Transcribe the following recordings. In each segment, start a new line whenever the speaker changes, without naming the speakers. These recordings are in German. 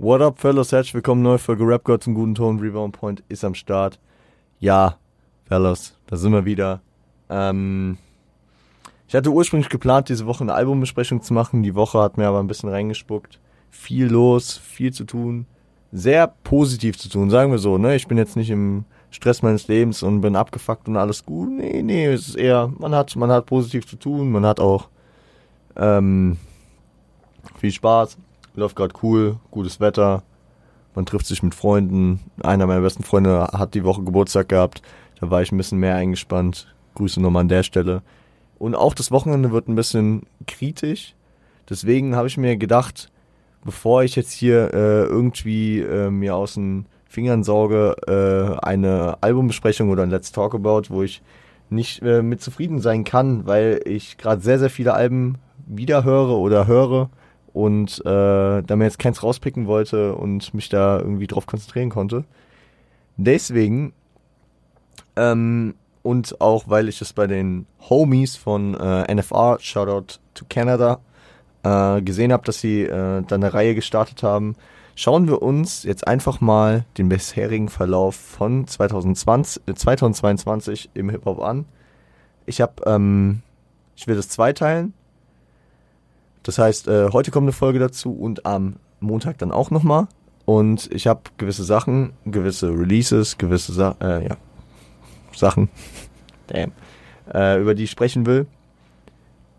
What up, fellas? Herzlich willkommen, neue Folge Rap God zum guten Ton. Rebound Point ist am Start. Ja, fellas, da sind wir wieder. Ähm, ich hatte ursprünglich geplant, diese Woche eine Albumbesprechung zu machen. Die Woche hat mir aber ein bisschen reingespuckt. Viel los, viel zu tun. Sehr positiv zu tun, sagen wir so. Ne? Ich bin jetzt nicht im Stress meines Lebens und bin abgefuckt und alles gut. Nee, nee, es ist eher, man hat, man hat positiv zu tun. Man hat auch ähm, viel Spaß läuft gerade cool, gutes Wetter, man trifft sich mit Freunden. Einer meiner besten Freunde hat die Woche Geburtstag gehabt, da war ich ein bisschen mehr eingespannt. Grüße nochmal an der Stelle. Und auch das Wochenende wird ein bisschen kritisch. Deswegen habe ich mir gedacht, bevor ich jetzt hier äh, irgendwie äh, mir aus den Fingern sauge, äh, eine Albumbesprechung oder ein Let's Talk About, wo ich nicht äh, mit zufrieden sein kann, weil ich gerade sehr, sehr viele Alben wiederhöre oder höre und äh, da mir jetzt keins rauspicken wollte und mich da irgendwie drauf konzentrieren konnte. Deswegen ähm, und auch weil ich es bei den Homies von äh, NFR, Shoutout to Canada, äh, gesehen habe, dass sie äh, da eine Reihe gestartet haben, schauen wir uns jetzt einfach mal den bisherigen Verlauf von 2020, 2022 äh, im Hip-Hop an. Ich habe, ähm, ich will das zweiteilen. Das heißt, äh, heute kommt eine Folge dazu und am Montag dann auch nochmal. Und ich habe gewisse Sachen, gewisse Releases, gewisse Sa äh, ja, Sachen, damn, äh, über die ich sprechen will.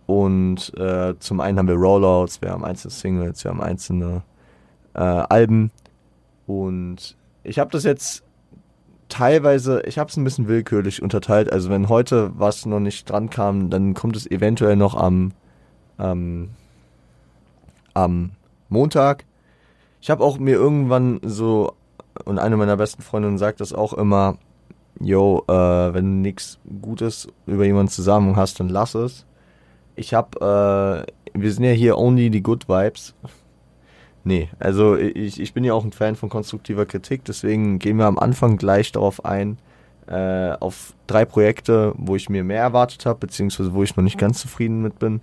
Und äh, zum einen haben wir Rollouts, wir haben einzelne Singles, wir haben einzelne äh, Alben. Und ich habe das jetzt teilweise, ich habe es ein bisschen willkürlich unterteilt. Also wenn heute was noch nicht dran kam, dann kommt es eventuell noch am ähm, am Montag. Ich habe auch mir irgendwann so, und eine meiner besten Freundinnen sagt das auch immer, yo, äh, wenn du nichts Gutes über jemanden zusammen hast, dann lass es. Ich habe, äh, wir sind ja hier only die good vibes. Nee, also ich, ich bin ja auch ein Fan von konstruktiver Kritik, deswegen gehen wir am Anfang gleich darauf ein, äh, auf drei Projekte, wo ich mir mehr erwartet habe, beziehungsweise wo ich noch nicht ganz zufrieden mit bin.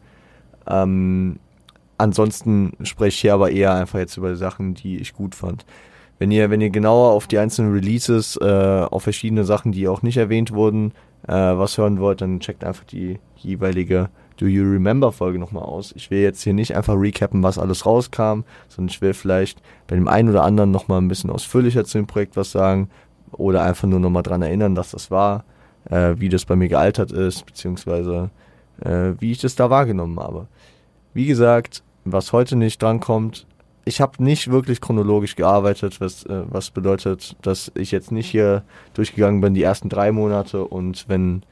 Ähm, Ansonsten spreche ich hier aber eher einfach jetzt über Sachen, die ich gut fand. Wenn ihr, wenn ihr genauer auf die einzelnen Releases, äh, auf verschiedene Sachen, die auch nicht erwähnt wurden, äh, was hören wollt, dann checkt einfach die jeweilige Do You Remember Folge nochmal aus. Ich will jetzt hier nicht einfach recappen, was alles rauskam, sondern ich will vielleicht bei dem einen oder anderen nochmal ein bisschen ausführlicher zu dem Projekt was sagen oder einfach nur nochmal dran erinnern, dass das war, äh, wie das bei mir gealtert ist, beziehungsweise äh, wie ich das da wahrgenommen habe. Wie gesagt, was heute nicht drankommt, ich habe nicht wirklich chronologisch gearbeitet, was, äh, was bedeutet, dass ich jetzt nicht hier durchgegangen bin, die ersten drei Monate und wenn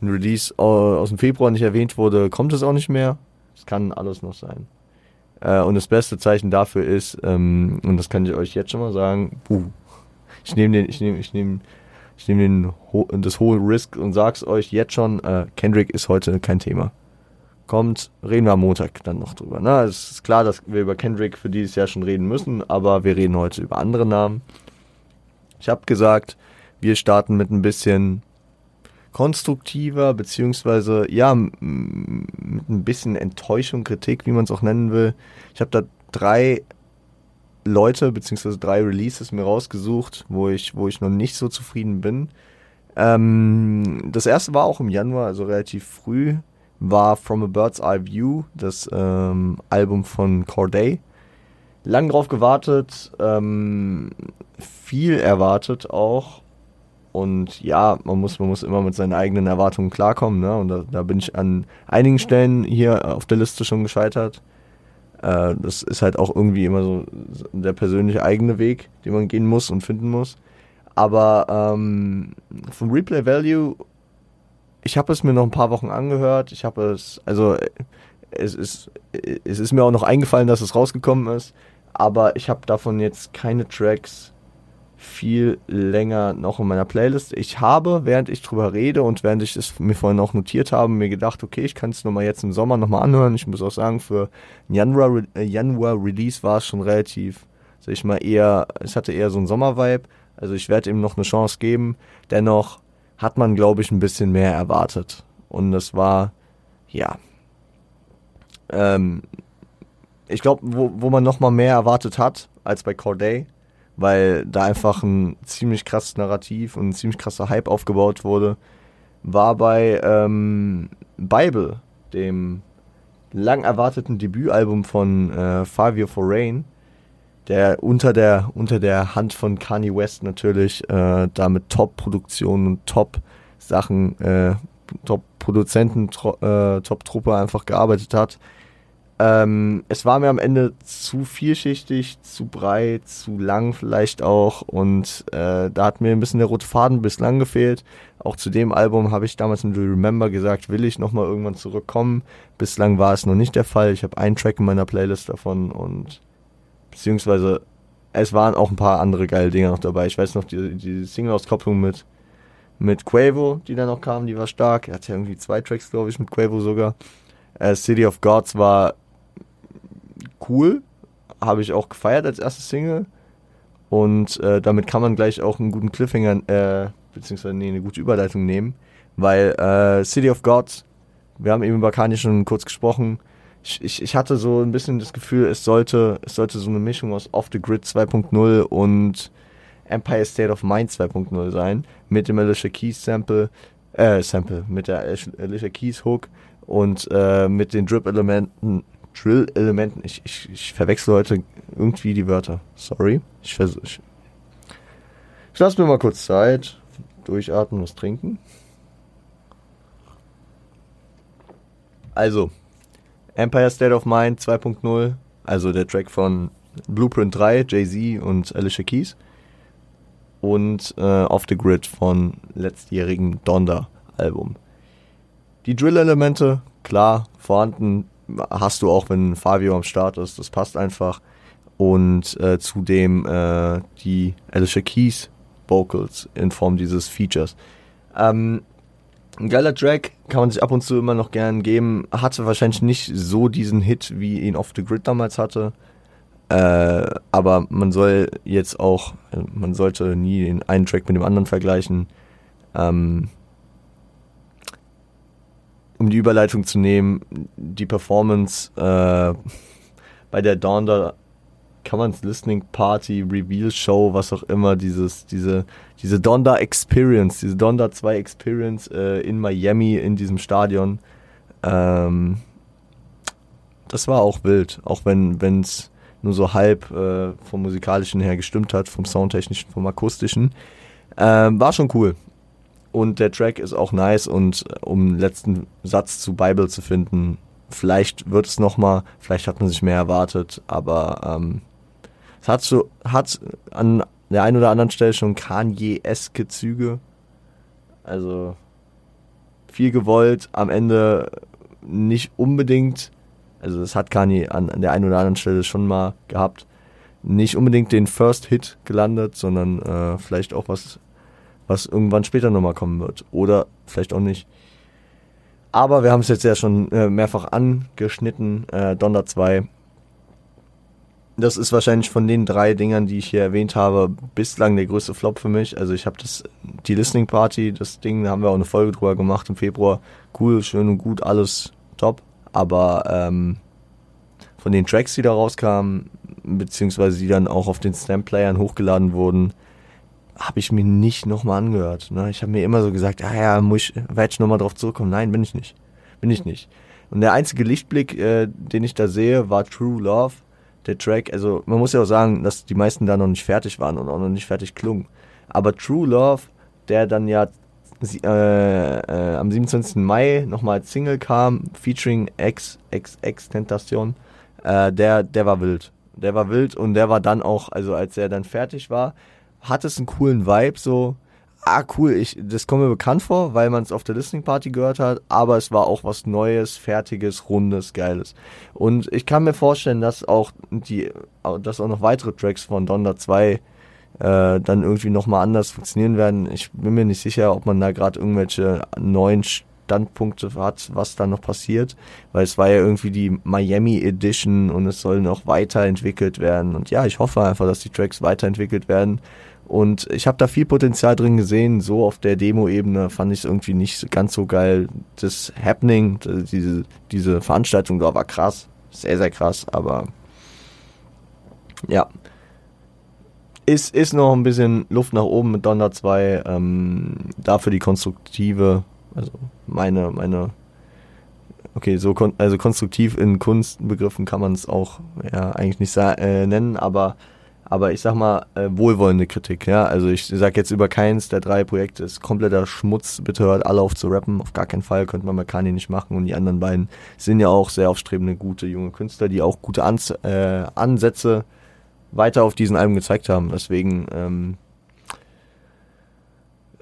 ein Release aus dem Februar nicht erwähnt wurde, kommt es auch nicht mehr. Es kann alles noch sein. Äh, und das beste Zeichen dafür ist, ähm, und das kann ich euch jetzt schon mal sagen, buh, ich nehme den, ich nehme, ich nehme, ich nehme den, das hohe Risk und sag's euch jetzt schon, äh, Kendrick ist heute kein Thema kommt, reden wir am Montag dann noch drüber. Ne? Es ist klar, dass wir über Kendrick für dieses Jahr schon reden müssen, aber wir reden heute über andere Namen. Ich habe gesagt, wir starten mit ein bisschen konstruktiver, beziehungsweise ja, mit ein bisschen Enttäuschung, Kritik, wie man es auch nennen will. Ich habe da drei Leute, beziehungsweise drei Releases mir rausgesucht, wo ich, wo ich noch nicht so zufrieden bin. Ähm, das erste war auch im Januar, also relativ früh war From a Bird's Eye View, das ähm, Album von Corday. Lang drauf gewartet, ähm, viel erwartet auch. Und ja, man muss, man muss immer mit seinen eigenen Erwartungen klarkommen. Ne? Und da, da bin ich an einigen Stellen hier auf der Liste schon gescheitert. Äh, das ist halt auch irgendwie immer so der persönliche eigene Weg, den man gehen muss und finden muss. Aber ähm, vom Replay Value ich habe es mir noch ein paar Wochen angehört. Ich habe es, also es ist, es ist mir auch noch eingefallen, dass es rausgekommen ist, aber ich habe davon jetzt keine Tracks viel länger noch in meiner Playlist. Ich habe, während ich drüber rede und während ich es mir vorhin auch notiert habe, mir gedacht, okay, ich kann es nochmal jetzt im Sommer nochmal anhören. Ich muss auch sagen, für Januar, äh, Januar Release war es schon relativ, sag ich mal, eher, es hatte eher so einen Sommervibe. Also ich werde ihm noch eine Chance geben. Dennoch hat man, glaube ich, ein bisschen mehr erwartet. Und das war, ja. Ähm, ich glaube, wo, wo man noch mal mehr erwartet hat als bei Corday, weil da einfach ein ziemlich krasses Narrativ und ein ziemlich krasser Hype aufgebaut wurde. War bei ähm, Bible, dem lang erwarteten Debütalbum von äh, Fabio Forain, der unter der unter der Hand von Kanye West natürlich äh, da mit Top-Produktionen und Top-Sachen, äh, Top-Produzenten, äh, Top-Truppe einfach gearbeitet hat. Ähm, es war mir am Ende zu vielschichtig, zu breit, zu lang vielleicht auch und äh, da hat mir ein bisschen der rote Faden bislang gefehlt. Auch zu dem Album habe ich damals in Do Remember gesagt, will ich nochmal irgendwann zurückkommen. Bislang war es noch nicht der Fall. Ich habe einen Track in meiner Playlist davon und beziehungsweise es waren auch ein paar andere geile Dinge noch dabei. Ich weiß noch, die, die Single-Auskopplung mit, mit Quavo, die da noch kam, die war stark. Er hatte irgendwie zwei Tracks, glaube ich, mit Quavo sogar. Äh, City of Gods war cool. Habe ich auch gefeiert als erste Single. Und äh, damit kann man gleich auch einen guten Cliffhanger, äh, beziehungsweise nee, eine gute Überleitung nehmen. Weil äh, City of Gods, wir haben eben über Kanye schon kurz gesprochen. Ich, ich, ich hatte so ein bisschen das Gefühl, es sollte, es sollte so eine Mischung aus Off the Grid 2.0 und Empire State of Mind 2.0 sein. Mit dem Alicia Keys Sample, äh, Sample, mit der Alicia Keys Hook und äh, mit den Drip-Elementen Drill-Elementen. Ich, ich, ich verwechsel heute irgendwie die Wörter. Sorry. Ich versuche. Ich, ich lasse mir mal kurz Zeit. Durchatmen, was trinken. Also, Empire State of Mind 2.0, also der Track von Blueprint 3, Jay-Z und Alicia Keys. Und äh, Off the Grid von letztjährigen Donda-Album. Die Drill-Elemente, klar, vorhanden, hast du auch, wenn Fabio am Start ist. Das passt einfach. Und äh, zudem äh, die Alicia Keys Vocals in Form dieses Features. Ähm, ein geiler Track, kann man sich ab und zu immer noch gern geben. Hatte wahrscheinlich nicht so diesen Hit, wie ihn Off the Grid damals hatte. Äh, aber man soll jetzt auch, man sollte nie den einen Track mit dem anderen vergleichen. Ähm, um die Überleitung zu nehmen, die Performance äh, bei der Donda kann man es Listening Party, Reveal Show, was auch immer, dieses, diese, diese Donda Experience, diese Donda 2 Experience äh, in Miami in diesem Stadion. Ähm, das war auch wild, auch wenn es nur so halb äh, vom musikalischen her gestimmt hat, vom soundtechnischen, vom akustischen. Ähm, war schon cool. Und der Track ist auch nice und äh, um letzten Satz zu Bible zu finden, vielleicht wird es nochmal, vielleicht hat man sich mehr erwartet, aber ähm, es hat, so, hat an der einen oder anderen Stelle schon Kanye-eske Züge. Also viel gewollt, am Ende nicht unbedingt, also das hat Kanye an, an der einen oder anderen Stelle schon mal gehabt, nicht unbedingt den First Hit gelandet, sondern äh, vielleicht auch was was irgendwann später nochmal kommen wird. Oder vielleicht auch nicht. Aber wir haben es jetzt ja schon äh, mehrfach angeschnitten. Äh, Donner 2. Das ist wahrscheinlich von den drei Dingern, die ich hier erwähnt habe, bislang der größte Flop für mich. Also ich habe das, die Listening Party, das Ding, da haben wir auch eine Folge drüber gemacht im Februar. Cool, schön und gut, alles top. Aber ähm, von den Tracks, die da rauskamen, beziehungsweise die dann auch auf den Stamp-Playern hochgeladen wurden, habe ich mir nicht nochmal angehört. Ne? Ich habe mir immer so gesagt, ah ja, muss ich, werde ich nochmal drauf zurückkommen. Nein, bin ich nicht. Bin ich nicht. Und der einzige Lichtblick, äh, den ich da sehe, war True Love, der Track. Also man muss ja auch sagen, dass die meisten da noch nicht fertig waren und auch noch nicht fertig klungen. Aber True Love, der dann ja äh, äh, am 27. Mai nochmal als Single kam, featuring X, X, X Tentation, äh, der, der war wild. Der war wild und der war dann auch, also als er dann fertig war, hat es einen coolen Vibe, so, ah cool, ich, das kommt mir bekannt vor, weil man es auf der Listening Party gehört hat, aber es war auch was Neues, Fertiges, Rundes, Geiles. Und ich kann mir vorstellen, dass auch die, dass auch noch weitere Tracks von Donda 2 äh, dann irgendwie nochmal anders funktionieren werden. Ich bin mir nicht sicher, ob man da gerade irgendwelche neuen Standpunkte hat, was da noch passiert, weil es war ja irgendwie die Miami Edition und es soll noch weiterentwickelt werden. Und ja, ich hoffe einfach, dass die Tracks weiterentwickelt werden und ich habe da viel Potenzial drin gesehen. So auf der Demo-Ebene fand ich es irgendwie nicht ganz so geil. Das Happening, diese, diese Veranstaltung da war krass. Sehr, sehr krass. Aber ja, ist, ist noch ein bisschen Luft nach oben mit Donner 2. Ähm, dafür die konstruktive, also meine, meine, okay, so kon also konstruktiv in Kunstbegriffen kann man es auch ja, eigentlich nicht äh, nennen, aber aber ich sag mal, äh, wohlwollende Kritik, ja. Also ich sag jetzt über keins der drei Projekte ist kompletter Schmutz, bitte hört alle auf zu rappen. Auf gar keinen Fall könnte man Kanye nicht machen. Und die anderen beiden sind ja auch sehr aufstrebende, gute junge Künstler, die auch gute Ans äh, Ansätze weiter auf diesen Alben gezeigt haben. Deswegen ähm,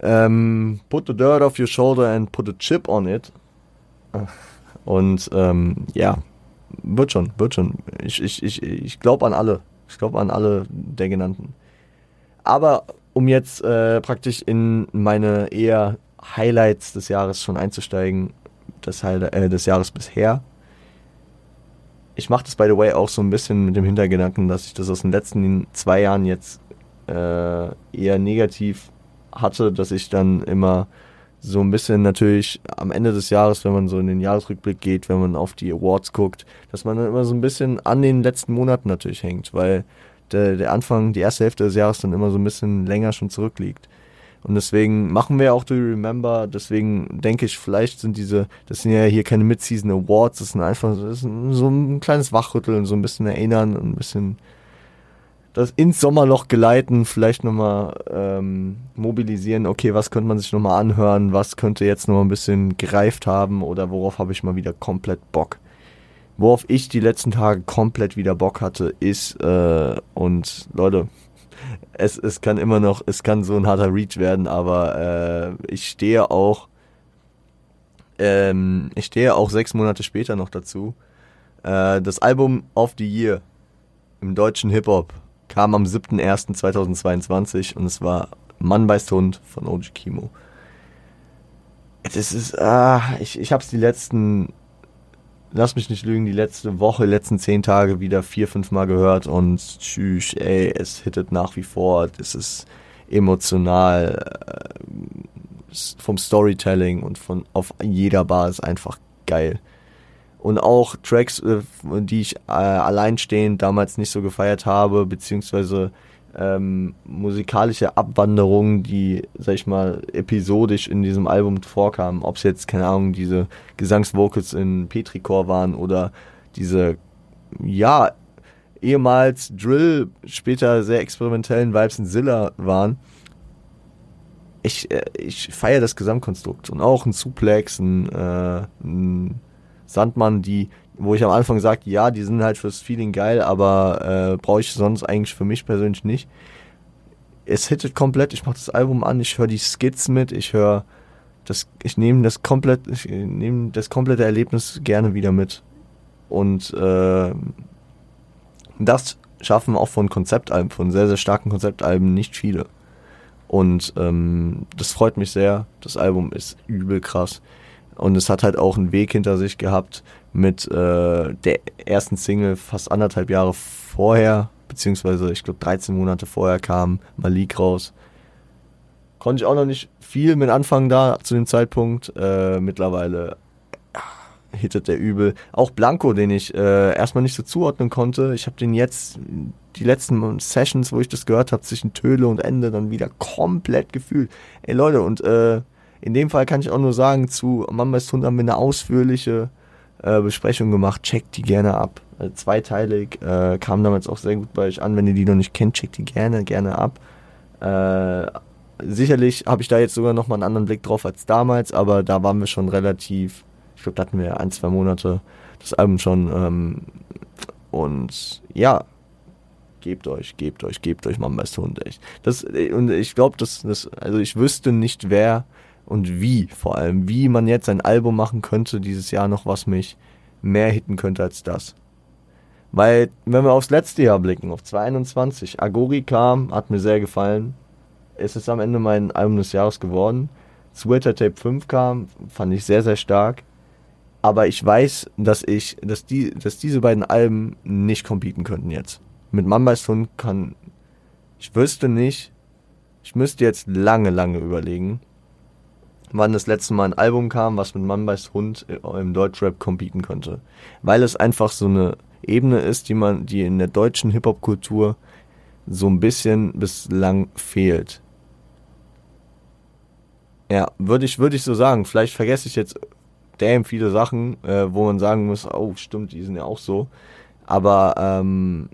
ähm, put the dirt off your shoulder and put a chip on it. Und ähm, ja, wird schon, wird schon. Ich, ich, ich, ich glaube an alle. Ich glaube an alle der genannten. Aber um jetzt äh, praktisch in meine eher Highlights des Jahres schon einzusteigen, Highlight, äh, des Jahres bisher. Ich mache das, by the way, auch so ein bisschen mit dem Hintergedanken, dass ich das aus den letzten zwei Jahren jetzt äh, eher negativ hatte, dass ich dann immer so ein bisschen natürlich am Ende des Jahres, wenn man so in den Jahresrückblick geht, wenn man auf die Awards guckt, dass man dann immer so ein bisschen an den letzten Monaten natürlich hängt, weil der, der Anfang, die erste Hälfte des Jahres dann immer so ein bisschen länger schon zurückliegt. Und deswegen machen wir auch Do You Remember, deswegen denke ich, vielleicht sind diese, das sind ja hier keine Mid-Season Awards, das sind einfach das ist so ein kleines Wachrütteln, so ein bisschen erinnern, ein bisschen das ins Sommerloch geleiten, vielleicht nochmal ähm, mobilisieren, okay, was könnte man sich nochmal anhören, was könnte jetzt nochmal ein bisschen gereift haben oder worauf habe ich mal wieder komplett Bock. Worauf ich die letzten Tage komplett wieder Bock hatte, ist, äh, und Leute, es, es kann immer noch, es kann so ein harter Reach werden, aber äh, ich stehe auch, ähm, ich stehe auch sechs Monate später noch dazu. Äh, das Album of the Year im deutschen Hip-Hop kam am 7.01.2022 und es war Mann beißt Hund von OG Kimo. Das ist, ah, ich, ich hab's die letzten, lass mich nicht lügen, die letzte Woche, letzten zehn Tage wieder vier, fünf Mal gehört und tschüss, ey, es hittet nach wie vor, es ist emotional, äh, vom Storytelling und von auf jeder Bar ist einfach geil und auch Tracks, äh, die ich äh, alleinstehend damals nicht so gefeiert habe, beziehungsweise ähm, musikalische Abwanderungen, die, sag ich mal, episodisch in diesem Album vorkamen. Ob es jetzt, keine Ahnung, diese Gesangsvocals in Petrichor waren oder diese, ja, ehemals Drill, später sehr experimentellen Vibes in Zilla waren. Ich, äh, ich feiere das Gesamtkonstrukt und auch ein Suplex, ein, äh, ein Sandmann, die, wo ich am Anfang sagte, ja, die sind halt fürs Feeling geil, aber äh, brauche ich sonst eigentlich für mich persönlich nicht. Es hittet komplett, ich mache das Album an, ich höre die Skits mit, ich höre das, ich nehme das komplett, ich nehme das komplette Erlebnis gerne wieder mit. Und äh, das schaffen auch von Konzeptalben, von sehr, sehr starken Konzeptalben nicht viele. Und ähm, das freut mich sehr. Das Album ist übel krass. Und es hat halt auch einen Weg hinter sich gehabt mit äh, der ersten Single fast anderthalb Jahre vorher, beziehungsweise ich glaube 13 Monate vorher kam Malik raus. Konnte ich auch noch nicht viel mit anfangen da zu dem Zeitpunkt. Äh, mittlerweile hittet der übel. Auch Blanco, den ich äh, erstmal nicht so zuordnen konnte. Ich habe den jetzt, die letzten Sessions, wo ich das gehört habe, zwischen Töle und Ende dann wieder komplett gefühlt. Ey Leute, und äh, in dem Fall kann ich auch nur sagen, zu Mambas Hund haben wir eine ausführliche äh, Besprechung gemacht. Checkt die gerne ab. Also zweiteilig, äh, kam damals auch sehr gut bei euch an. Wenn ihr die noch nicht kennt, checkt die gerne, gerne ab. Äh, sicherlich habe ich da jetzt sogar nochmal einen anderen Blick drauf als damals, aber da waren wir schon relativ, ich glaube, da hatten wir ein, zwei Monate das Album schon. Ähm, und ja, gebt euch, gebt euch, gebt euch Mambas Hund, echt. Das, und ich glaube, das, das, also ich wüsste nicht, wer und wie vor allem, wie man jetzt ein Album machen könnte dieses Jahr noch, was mich mehr hitten könnte als das. Weil, wenn wir aufs letzte Jahr blicken, auf 2021, Agori kam, hat mir sehr gefallen. Es ist am Ende mein Album des Jahres geworden. Sweater Tape 5 kam, fand ich sehr, sehr stark. Aber ich weiß, dass ich, dass die, dass diese beiden Alben nicht competen könnten jetzt. Mit Mambas Hund kann, ich wüsste nicht, ich müsste jetzt lange, lange überlegen, wann das letzte Mal ein Album kam, was mit Mann beißt Hund im Deutschrap competen könnte. Weil es einfach so eine Ebene ist, die man, die in der deutschen Hip-Hop-Kultur so ein bisschen bislang fehlt. Ja, würde ich, würde ich so sagen. Vielleicht vergesse ich jetzt damn viele Sachen, äh, wo man sagen muss, oh, stimmt, die sind ja auch so. Aber, ähm,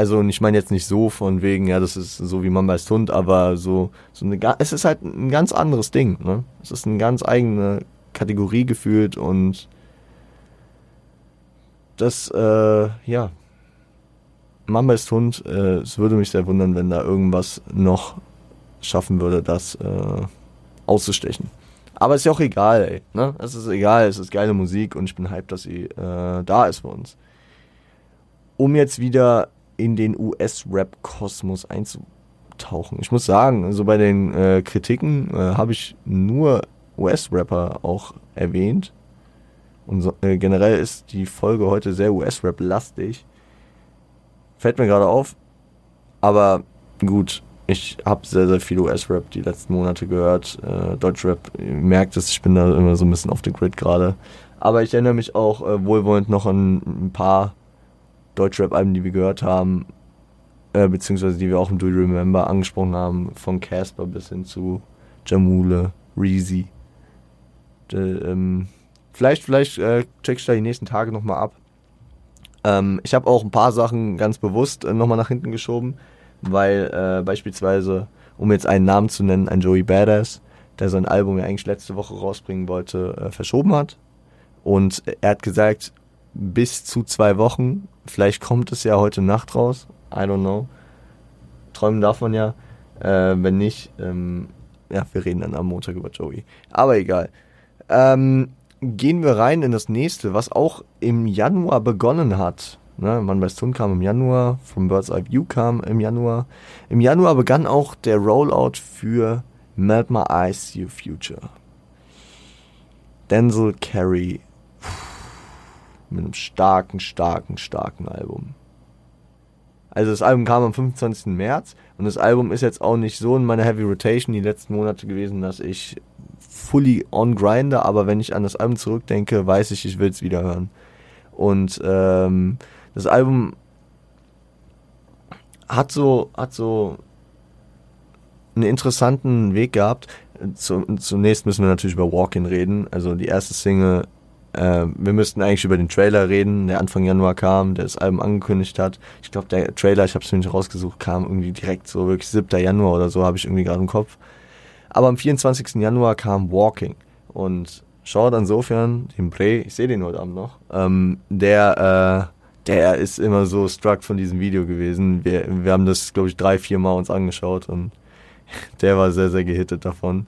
also ich meine jetzt nicht so von wegen, ja, das ist so wie man bei Hund, aber so, so eine, es ist halt ein ganz anderes Ding, ne? Es ist eine ganz eigene Kategorie gefühlt und das, äh, ja, Mama ist Hund, äh, es würde mich sehr wundern, wenn da irgendwas noch schaffen würde, das äh, auszustechen. Aber ist ja auch egal, ey. Ne? Es ist egal, es ist geile Musik und ich bin hyped, dass sie äh, da ist für uns. Um jetzt wieder in den US-Rap-Kosmos einzutauchen. Ich muss sagen, also bei den äh, Kritiken äh, habe ich nur US-Rapper auch erwähnt. Und so, äh, generell ist die Folge heute sehr US-Rap-lastig. Fällt mir gerade auf. Aber gut, ich habe sehr, sehr viel US-Rap die letzten Monate gehört. Äh, Deutsch-Rap, ihr merkt es, ich bin da immer so ein bisschen auf dem Grid gerade. Aber ich erinnere mich auch äh, wohlwollend noch an ein paar Deutsch-Rap-Alben, die wir gehört haben, äh, beziehungsweise die wir auch im Do You Remember angesprochen haben, von Casper bis hin zu Jamule, Reezy. Ähm, vielleicht, vielleicht äh, check ich da die nächsten Tage nochmal ab. Ähm, ich habe auch ein paar Sachen ganz bewusst äh, nochmal nach hinten geschoben, weil äh, beispielsweise, um jetzt einen Namen zu nennen, ein Joey Badass, der sein Album ja eigentlich letzte Woche rausbringen wollte, äh, verschoben hat. Und er hat gesagt, bis zu zwei Wochen. Vielleicht kommt es ja heute Nacht raus. I don't know. Träumen darf man ja. Äh, wenn nicht, ähm, ja, wir reden dann am Montag über Joey. Aber egal. Ähm, gehen wir rein in das nächste, was auch im Januar begonnen hat. Ne, Man weiß Tun kam im Januar, From Bird's Eye View kam im Januar. Im Januar begann auch der Rollout für Melt My Eyes You Future. Denzel Carey mit einem starken, starken, starken Album. Also das Album kam am 25. März und das Album ist jetzt auch nicht so in meiner Heavy Rotation die letzten Monate gewesen, dass ich fully on grinde, aber wenn ich an das Album zurückdenke, weiß ich, ich will es wieder hören. Und ähm, das Album hat so, hat so einen interessanten Weg gehabt. Zunächst müssen wir natürlich über Walk-In reden. Also die erste Single äh, wir müssten eigentlich über den Trailer reden, der Anfang Januar kam, der das Album angekündigt hat. Ich glaube, der Trailer, ich habe es mir nicht rausgesucht, kam irgendwie direkt so wirklich 7. Januar oder so, habe ich irgendwie gerade im Kopf. Aber am 24. Januar kam Walking und schaut insofern den Bre, ich sehe den heute Abend noch, ähm, der, äh, der ist immer so struck von diesem Video gewesen. Wir, wir haben das, glaube ich, drei, vier Mal uns angeschaut und der war sehr, sehr gehittet davon.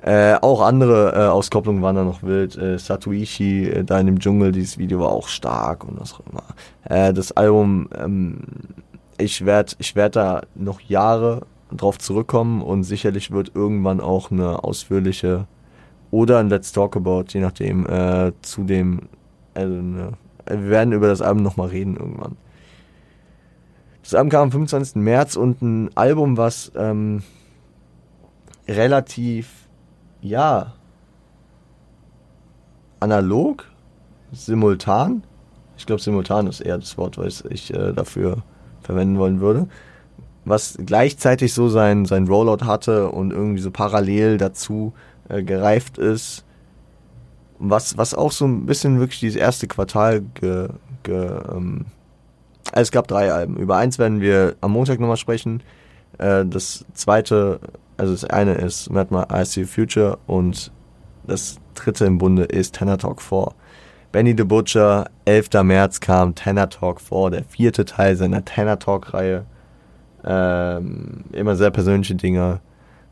Äh, auch andere äh, Auskopplungen waren da noch wild. Äh, Satuishi, äh, da in dem Dschungel, dieses Video war auch stark und was auch immer. Äh, das Album, ähm, ich werde ich werd da noch Jahre drauf zurückkommen und sicherlich wird irgendwann auch eine ausführliche oder ein Let's Talk About, je nachdem, äh, zu dem, also eine, wir werden über das Album nochmal reden irgendwann. Das Album kam am 25. März und ein Album, was ähm, relativ ja, analog, simultan. Ich glaube, simultan ist eher das Wort, was ich äh, dafür verwenden wollen würde. Was gleichzeitig so sein, sein Rollout hatte und irgendwie so parallel dazu äh, gereift ist. Was, was auch so ein bisschen wirklich dieses erste Quartal ge, ge ähm, also es gab drei Alben. Über eins werden wir am Montag nochmal sprechen. Äh, das zweite also das eine ist Mad My I See Future und das dritte im Bunde ist Tenor Talk 4. Benny the Butcher, 11. März kam Tenor Talk 4, der vierte Teil seiner Tenor Talk Reihe. Ähm, immer sehr persönliche Dinge.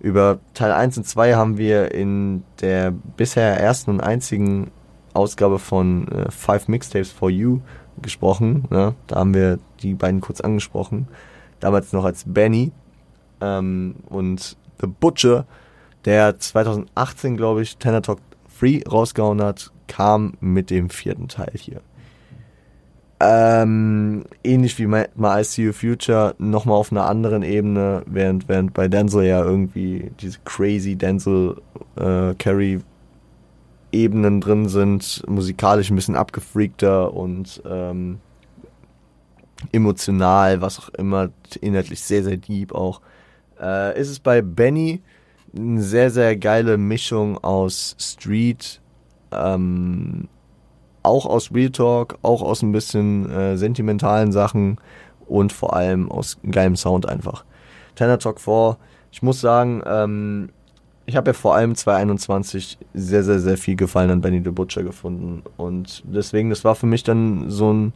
Über Teil 1 und 2 haben wir in der bisher ersten und einzigen Ausgabe von äh, Five Mixtapes for You gesprochen. Ne? Da haben wir die beiden kurz angesprochen. Damals noch als Benny. Ähm, und The Butcher, der 2018, glaube ich, Tenor Talk 3 rausgehauen hat, kam mit dem vierten Teil hier. Ähm, ähnlich wie My, My I See You Future, nochmal auf einer anderen Ebene, während, während bei Denzel ja irgendwie diese crazy Denzel äh, Carey Ebenen drin sind, musikalisch ein bisschen abgefreakter und ähm, emotional, was auch immer, inhaltlich sehr, sehr deep auch. Äh, ist es bei Benny eine sehr, sehr geile Mischung aus Street, ähm, auch aus Real Talk, auch aus ein bisschen äh, sentimentalen Sachen und vor allem aus geilem Sound einfach. Tenor Talk 4, ich muss sagen, ähm, ich habe ja vor allem 2021 sehr, sehr, sehr viel Gefallen an Benny the Butcher gefunden. Und deswegen, das war für mich dann so ein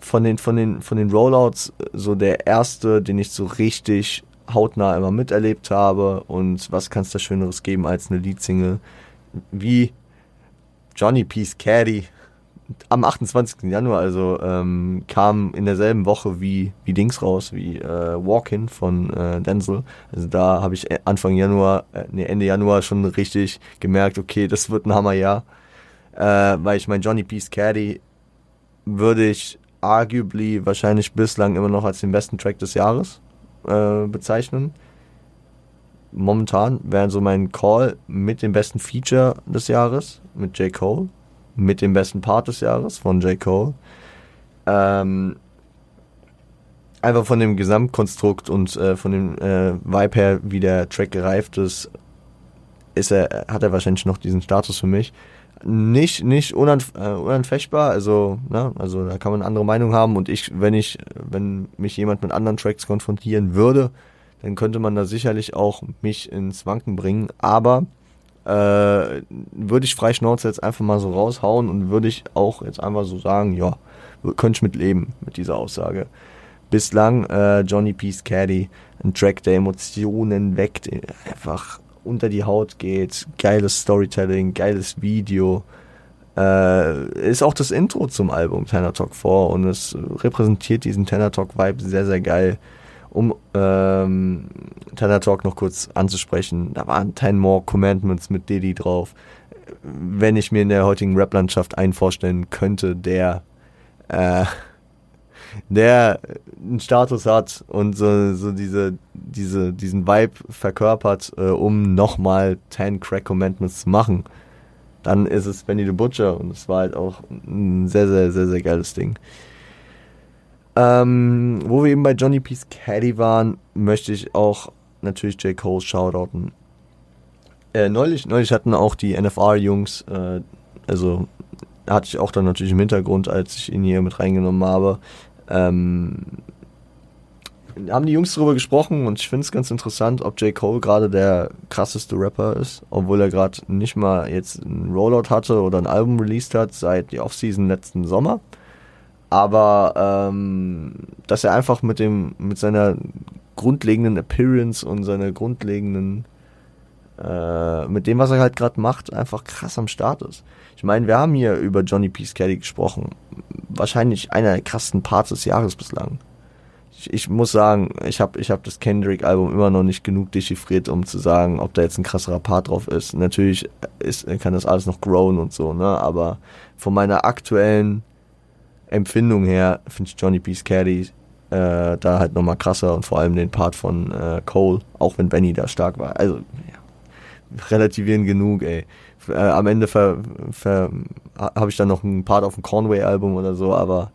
von den, von den, von den Rollouts so der erste, den ich so richtig hautnah immer miterlebt habe. Und was kann es da Schöneres geben als eine Leadsingle wie Johnny Peace Caddy am 28. Januar, also ähm, kam in derselben Woche wie, wie Dings raus, wie äh, Walk-In von äh, Denzel. Also da habe ich Anfang Januar, äh, nee, Ende Januar schon richtig gemerkt, okay, das wird ein Hammerjahr. Äh, weil ich mein Johnny Peace Caddy würde ich arguably wahrscheinlich bislang immer noch als den besten Track des Jahres äh, bezeichnen. Momentan wäre so mein Call mit dem besten Feature des Jahres, mit J. Cole mit dem besten Part des Jahres von J. Cole. Ähm, einfach von dem Gesamtkonstrukt und äh, von dem äh, Vibe her, wie der Track gereift ist, ist er, hat er wahrscheinlich noch diesen Status für mich. Nicht, nicht unanf äh, unanfechtbar, also, ne, also da kann man andere Meinung haben und ich, wenn ich, wenn mich jemand mit anderen Tracks konfrontieren würde, dann könnte man da sicherlich auch mich ins Wanken bringen, aber äh, würde ich frei Schnauze jetzt einfach mal so raushauen und würde ich auch jetzt einfach so sagen, ja, könnte ich mit leben mit dieser Aussage. Bislang äh, Johnny Peace Caddy, ein Track, der Emotionen weckt, einfach unter die Haut geht, geiles Storytelling, geiles Video. Äh, ist auch das Intro zum Album Tenor Talk 4 und es repräsentiert diesen Tenor Talk Vibe sehr, sehr geil um ähm, Tanner Talk noch kurz anzusprechen, da waren 10 More Commandments mit Diddy drauf. Wenn ich mir in der heutigen Rap-Landschaft einen vorstellen könnte, der äh, der einen Status hat und so, so diese, diese, diesen Vibe verkörpert, äh, um nochmal 10 Crack Commandments zu machen, dann ist es Benny the Butcher und es war halt auch ein sehr, sehr, sehr, sehr geiles Ding. Ähm, wo wir eben bei Johnny Peace Caddy waren, möchte ich auch natürlich J. Cole shoutouten. Äh, neulich, neulich hatten auch die NFR-Jungs, äh, also hatte ich auch dann natürlich im Hintergrund, als ich ihn hier mit reingenommen habe, ähm, haben die Jungs darüber gesprochen und ich finde es ganz interessant, ob J. Cole gerade der krasseste Rapper ist, obwohl er gerade nicht mal jetzt ein Rollout hatte oder ein Album released hat seit die Offseason letzten Sommer aber ähm, dass er einfach mit dem mit seiner grundlegenden Appearance und seiner grundlegenden äh, mit dem was er halt gerade macht einfach krass am Start ist. Ich meine, wir haben hier über Johnny Peace Caddy gesprochen, wahrscheinlich einer der krassesten Parts des Jahres bislang. Ich, ich muss sagen, ich habe ich hab das Kendrick Album immer noch nicht genug dechiffriert, um zu sagen, ob da jetzt ein krasserer Part drauf ist. Natürlich ist, kann das alles noch growen und so, ne, aber von meiner aktuellen Empfindung her finde ich Johnny Peace Caddy äh, da halt nochmal krasser und vor allem den Part von äh, Cole, auch wenn Benny da stark war. Also, ja, relativieren genug, ey. Äh, am Ende habe ich dann noch einen Part auf dem Conway-Album oder so, aber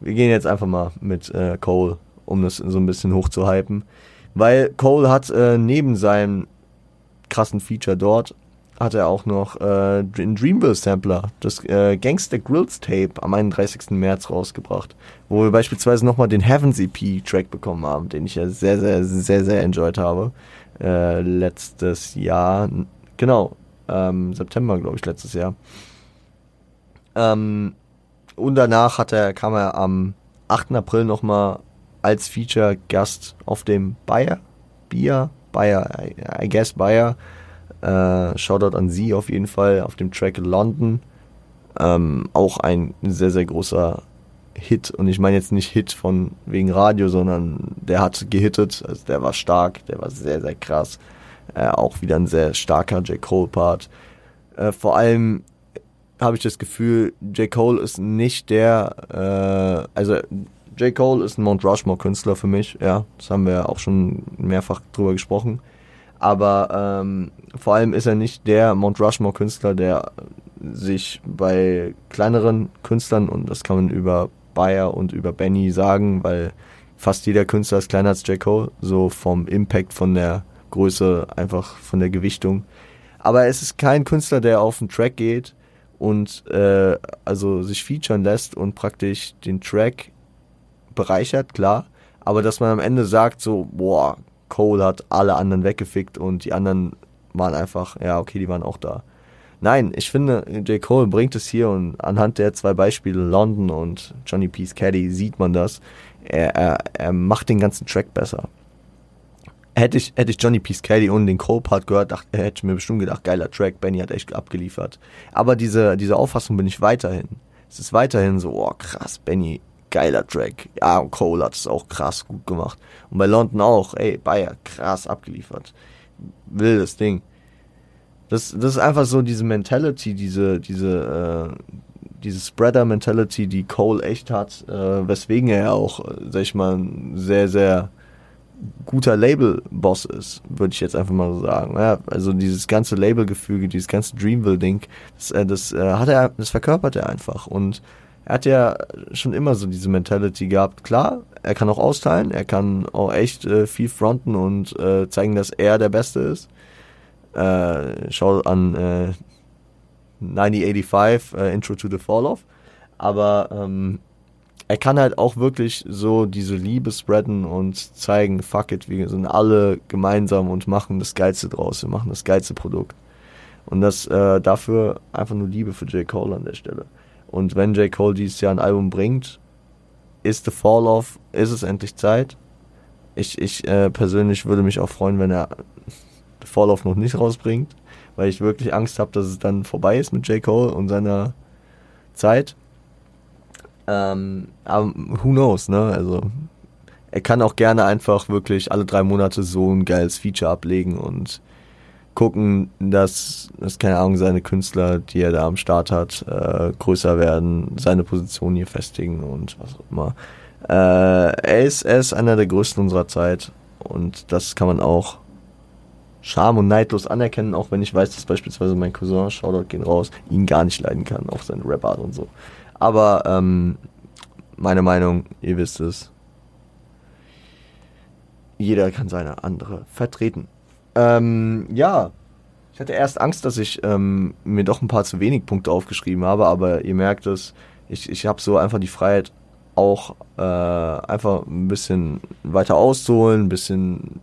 wir gehen jetzt einfach mal mit äh, Cole, um das so ein bisschen hochzuhypen. Weil Cole hat äh, neben seinem krassen Feature dort hat er auch noch äh, den Dreamville Sampler, das äh, Gangster Grills Tape am 31. März rausgebracht, wo wir beispielsweise nochmal den Heavens EP Track bekommen haben, den ich ja sehr, sehr, sehr, sehr enjoyed habe. Äh, letztes Jahr, genau, ähm, September, glaube ich, letztes Jahr. Ähm, und danach hat er, kam er am 8. April nochmal als Feature-Gast auf dem Bayer, Bier, Bayer, I, I guess Bayer, äh, Shoutout an sie auf jeden Fall auf dem Track London. Ähm, auch ein sehr, sehr großer Hit. Und ich meine jetzt nicht Hit von wegen Radio, sondern der hat gehittet. Also der war stark, der war sehr, sehr krass. Äh, auch wieder ein sehr starker J. Cole-Part. Äh, vor allem habe ich das Gefühl, J. Cole ist nicht der, äh, also J. Cole ist ein Mount Rushmore-Künstler für mich, ja, das haben wir auch schon mehrfach drüber gesprochen. Aber ähm, vor allem ist er nicht der Mount Rushmore-Künstler, der sich bei kleineren Künstlern, und das kann man über Bayer und über Benny sagen, weil fast jeder Künstler ist kleiner als J. Cole, so vom Impact, von der Größe, einfach von der Gewichtung. Aber es ist kein Künstler, der auf den Track geht und äh, also sich featuren lässt und praktisch den Track bereichert, klar. Aber dass man am Ende sagt, so, boah, Cole hat alle anderen weggefickt und die anderen waren einfach, ja, okay, die waren auch da. Nein, ich finde, J. Cole bringt es hier und anhand der zwei Beispiele, London und Johnny P's Caddy, sieht man das. Er, er, er macht den ganzen Track besser hätte ich, hätte ich Johnny P. Caddy und den Cole-Part gehört, dachte, hätte ich mir bestimmt gedacht, geiler Track, Benny hat echt abgeliefert. Aber diese, diese Auffassung bin ich weiterhin. Es ist weiterhin so, oh krass, Benny, geiler Track. Ja, und Cole hat es auch krass gut gemacht. Und bei London auch, ey, Bayer, krass abgeliefert. Wildes Ding. Das, das ist einfach so diese Mentality, diese, diese, äh, diese Spreader-Mentality, die Cole echt hat, äh, weswegen er auch, äh, sag ich mal, sehr, sehr guter Label-Boss ist, würde ich jetzt einfach mal so sagen. Ja, also dieses ganze Labelgefüge, dieses ganze Dreamville-Ding, das, äh, das äh, hat er, das verkörpert er einfach. Und er hat ja schon immer so diese Mentality gehabt. Klar, er kann auch austeilen, er kann auch echt äh, viel fronten und äh, zeigen, dass er der Beste ist. Äh, schau an äh, 9085, äh, Intro to the Fall Off. Aber ähm, er kann halt auch wirklich so diese Liebe spreaden und zeigen, fuck it, wir sind alle gemeinsam und machen das Geilste draus, wir machen das geilste Produkt. Und das äh, dafür einfach nur Liebe für J. Cole an der Stelle. Und wenn J. Cole dieses Jahr ein Album bringt, ist The Fall Off, ist es endlich Zeit. Ich, ich äh, persönlich würde mich auch freuen, wenn er Off noch nicht rausbringt, weil ich wirklich Angst habe, dass es dann vorbei ist mit J. Cole und seiner Zeit. Ähm, aber who knows, ne? Also er kann auch gerne einfach wirklich alle drei Monate so ein geiles Feature ablegen und gucken, dass, dass keine Ahnung, seine Künstler, die er da am Start hat, äh, größer werden, seine Position hier festigen und was auch immer. Äh, er, ist, er ist einer der größten unserer Zeit und das kann man auch Charme und neidlos anerkennen, auch wenn ich weiß, dass beispielsweise mein Cousin, Shoutout gehen raus, ihn gar nicht leiden kann, auf seine Rap-Art und so. Aber ähm, meine Meinung, ihr wisst es. Jeder kann seine andere vertreten. Ähm, ja, ich hatte erst Angst, dass ich ähm, mir doch ein paar zu wenig Punkte aufgeschrieben habe, aber ihr merkt es, ich, ich habe so einfach die Freiheit, auch äh, einfach ein bisschen weiter auszuholen, ein bisschen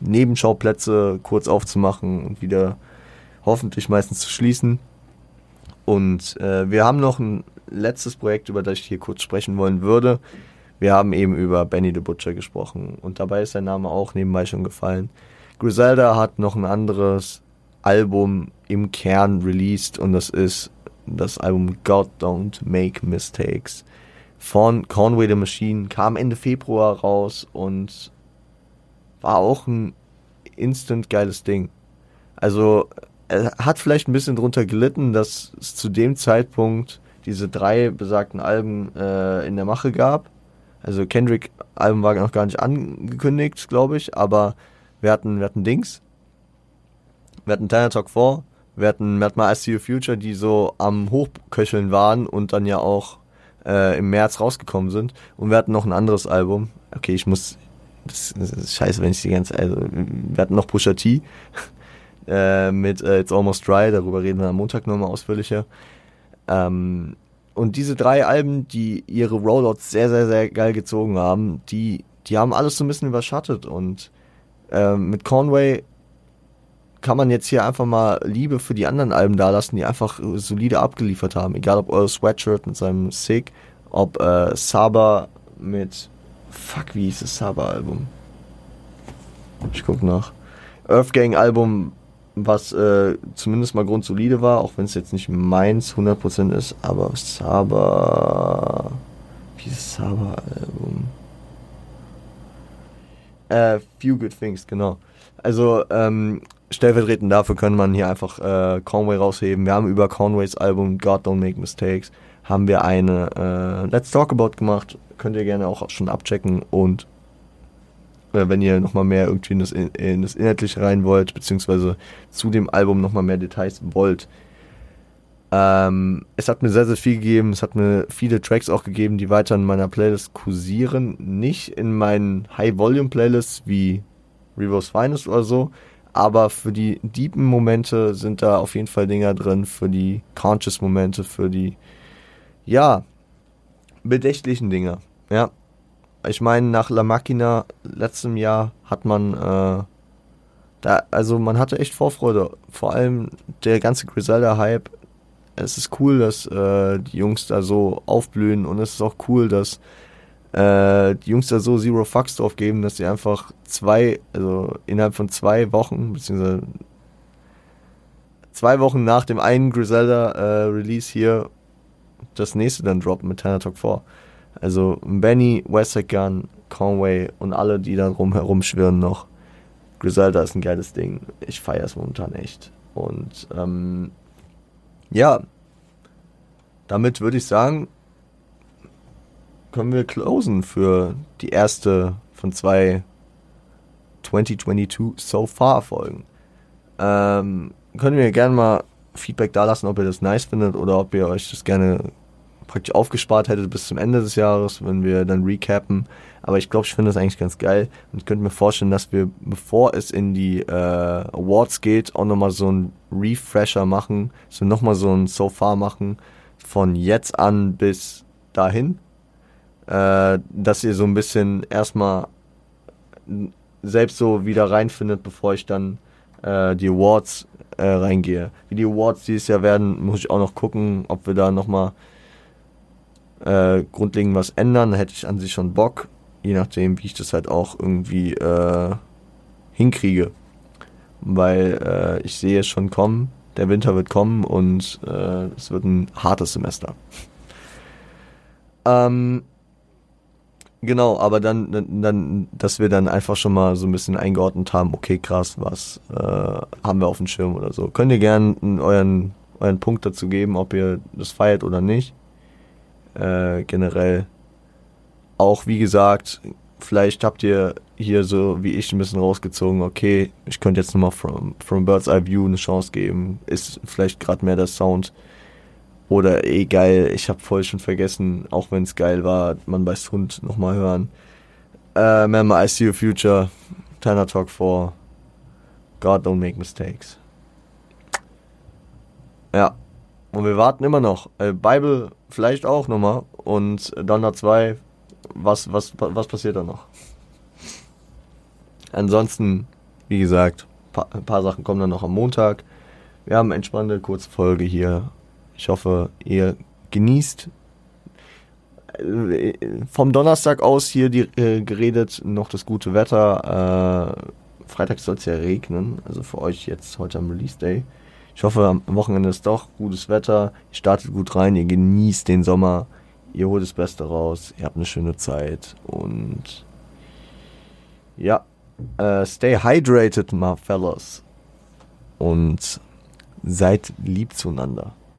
Nebenschauplätze kurz aufzumachen und wieder hoffentlich meistens zu schließen. Und äh, wir haben noch ein letztes Projekt, über das ich hier kurz sprechen wollen würde. Wir haben eben über Benny the Butcher gesprochen und dabei ist sein Name auch nebenbei schon gefallen. Griselda hat noch ein anderes Album im Kern released und das ist das Album God Don't Make Mistakes von Conway the Machine, kam Ende Februar raus und war auch ein instant geiles Ding. Also er hat vielleicht ein bisschen drunter gelitten, dass es zu dem Zeitpunkt diese drei besagten Alben äh, in der Mache gab. Also Kendrick-Album war noch gar nicht angekündigt, glaube ich, aber wir hatten, wir hatten Dings. Wir hatten Tanner Talk 4, wir hatten, wir hatten mal I See Your Future, die so am Hochköcheln waren und dann ja auch äh, im März rausgekommen sind. Und wir hatten noch ein anderes Album. Okay, ich muss, das, ist scheiße, wenn ich die ganze, also wir hatten noch Pusha T äh, mit äh, It's Almost Dry, darüber reden wir am Montag nochmal ausführlicher. Ähm, und diese drei Alben, die ihre Rollouts sehr, sehr, sehr geil gezogen haben, die, die haben alles so ein bisschen überschattet. Und äh, mit Conway kann man jetzt hier einfach mal Liebe für die anderen Alben dalassen, die einfach solide abgeliefert haben. Egal ob Earl Sweatshirt mit seinem Sick, ob äh, Saba mit. Fuck, wie hieß das Saba-Album? Ich guck nach. Earthgang Album was äh, zumindest mal grundsolide war, auch wenn es jetzt nicht meins 100% ist, aber Saba. Wie ist Saba-Album? Äh, Few Good Things, genau. Also, ähm, stellvertretend dafür kann man hier einfach äh, Conway rausheben. Wir haben über Conways Album God Don't Make Mistakes haben wir eine äh, Let's Talk About gemacht. Könnt ihr gerne auch schon abchecken und äh, wenn ihr nochmal mehr irgendwie in das, in das Inhaltliche rein wollt, beziehungsweise zu dem Album nochmal mehr Details wollt. Ähm, es hat mir sehr, sehr viel gegeben. Es hat mir viele Tracks auch gegeben, die weiter in meiner Playlist kursieren. Nicht in meinen High-Volume-Playlists wie Reverse Finest oder so, aber für die deepen Momente sind da auf jeden Fall Dinger drin, für die conscious Momente, für die, ja, bedächtlichen Dinger. Ja. Ich meine, nach La Machina letztem Jahr hat man, äh, da, also man hatte echt Vorfreude. Vor allem der ganze Griselda-Hype. Es ist cool, dass äh, die Jungs da so aufblühen und es ist auch cool, dass äh, die Jungs da so Zero Fucks drauf geben, dass sie einfach zwei, also innerhalb von zwei Wochen, beziehungsweise zwei Wochen nach dem einen Griselda äh, hier das nächste dann droppen mit Tanner Talk 4. Also Benny, Westside Gun, Conway und alle, die dann rumherum schwirren noch. Griselda ist ein geiles Ding. Ich feiere es momentan echt. Und ähm, ja, damit würde ich sagen, können wir closen für die erste von zwei 2022 So Far Folgen. Ähm, können wir gerne mal Feedback da lassen, ob ihr das nice findet oder ob ihr euch das gerne praktisch aufgespart hättet bis zum Ende des Jahres, wenn wir dann recappen. Aber ich glaube, ich finde das eigentlich ganz geil und ich könnte mir vorstellen, dass wir, bevor es in die äh, Awards geht, auch nochmal so einen Refresher machen, so nochmal so ein So Far machen, von jetzt an bis dahin, äh, dass ihr so ein bisschen erstmal selbst so wieder reinfindet, bevor ich dann äh, die Awards äh, reingehe. Wie die Awards dieses Jahr werden, muss ich auch noch gucken, ob wir da nochmal äh, grundlegend was ändern. Da hätte ich an sich schon Bock, je nachdem, wie ich das halt auch irgendwie äh, hinkriege. Weil äh, ich sehe es schon kommen, der Winter wird kommen und äh, es wird ein hartes Semester. ähm, Genau, aber dann, dann, dass wir dann einfach schon mal so ein bisschen eingeordnet haben, okay, krass, was äh, haben wir auf dem Schirm oder so. Könnt ihr gerne euren, euren Punkt dazu geben, ob ihr das feiert oder nicht. Äh, generell auch, wie gesagt, vielleicht habt ihr hier so wie ich ein bisschen rausgezogen, okay, ich könnte jetzt nochmal from, from Bird's Eye View eine Chance geben. Ist vielleicht gerade mehr der Sound oder ey, geil, ich habe voll schon vergessen, auch wenn es geil war, man beißt Hund nochmal hören. Äh, Remember, I See You Future, Tanner Talk 4, God Don't Make Mistakes. Ja, und wir warten immer noch. Äh, Bible vielleicht auch nochmal. Und Donner 2, was, was, was passiert da noch? Ansonsten, wie gesagt, ein paar Sachen kommen dann noch am Montag. Wir haben eine entspannte kurze Folge hier ich hoffe, ihr genießt vom Donnerstag aus hier die, äh, geredet noch das gute Wetter. Äh, Freitag soll es ja regnen, also für euch jetzt heute am Release Day. Ich hoffe, am Wochenende ist doch gutes Wetter. Ihr startet gut rein, ihr genießt den Sommer, ihr holt das Beste raus, ihr habt eine schöne Zeit und ja, äh, stay hydrated, my fellas. Und seid lieb zueinander.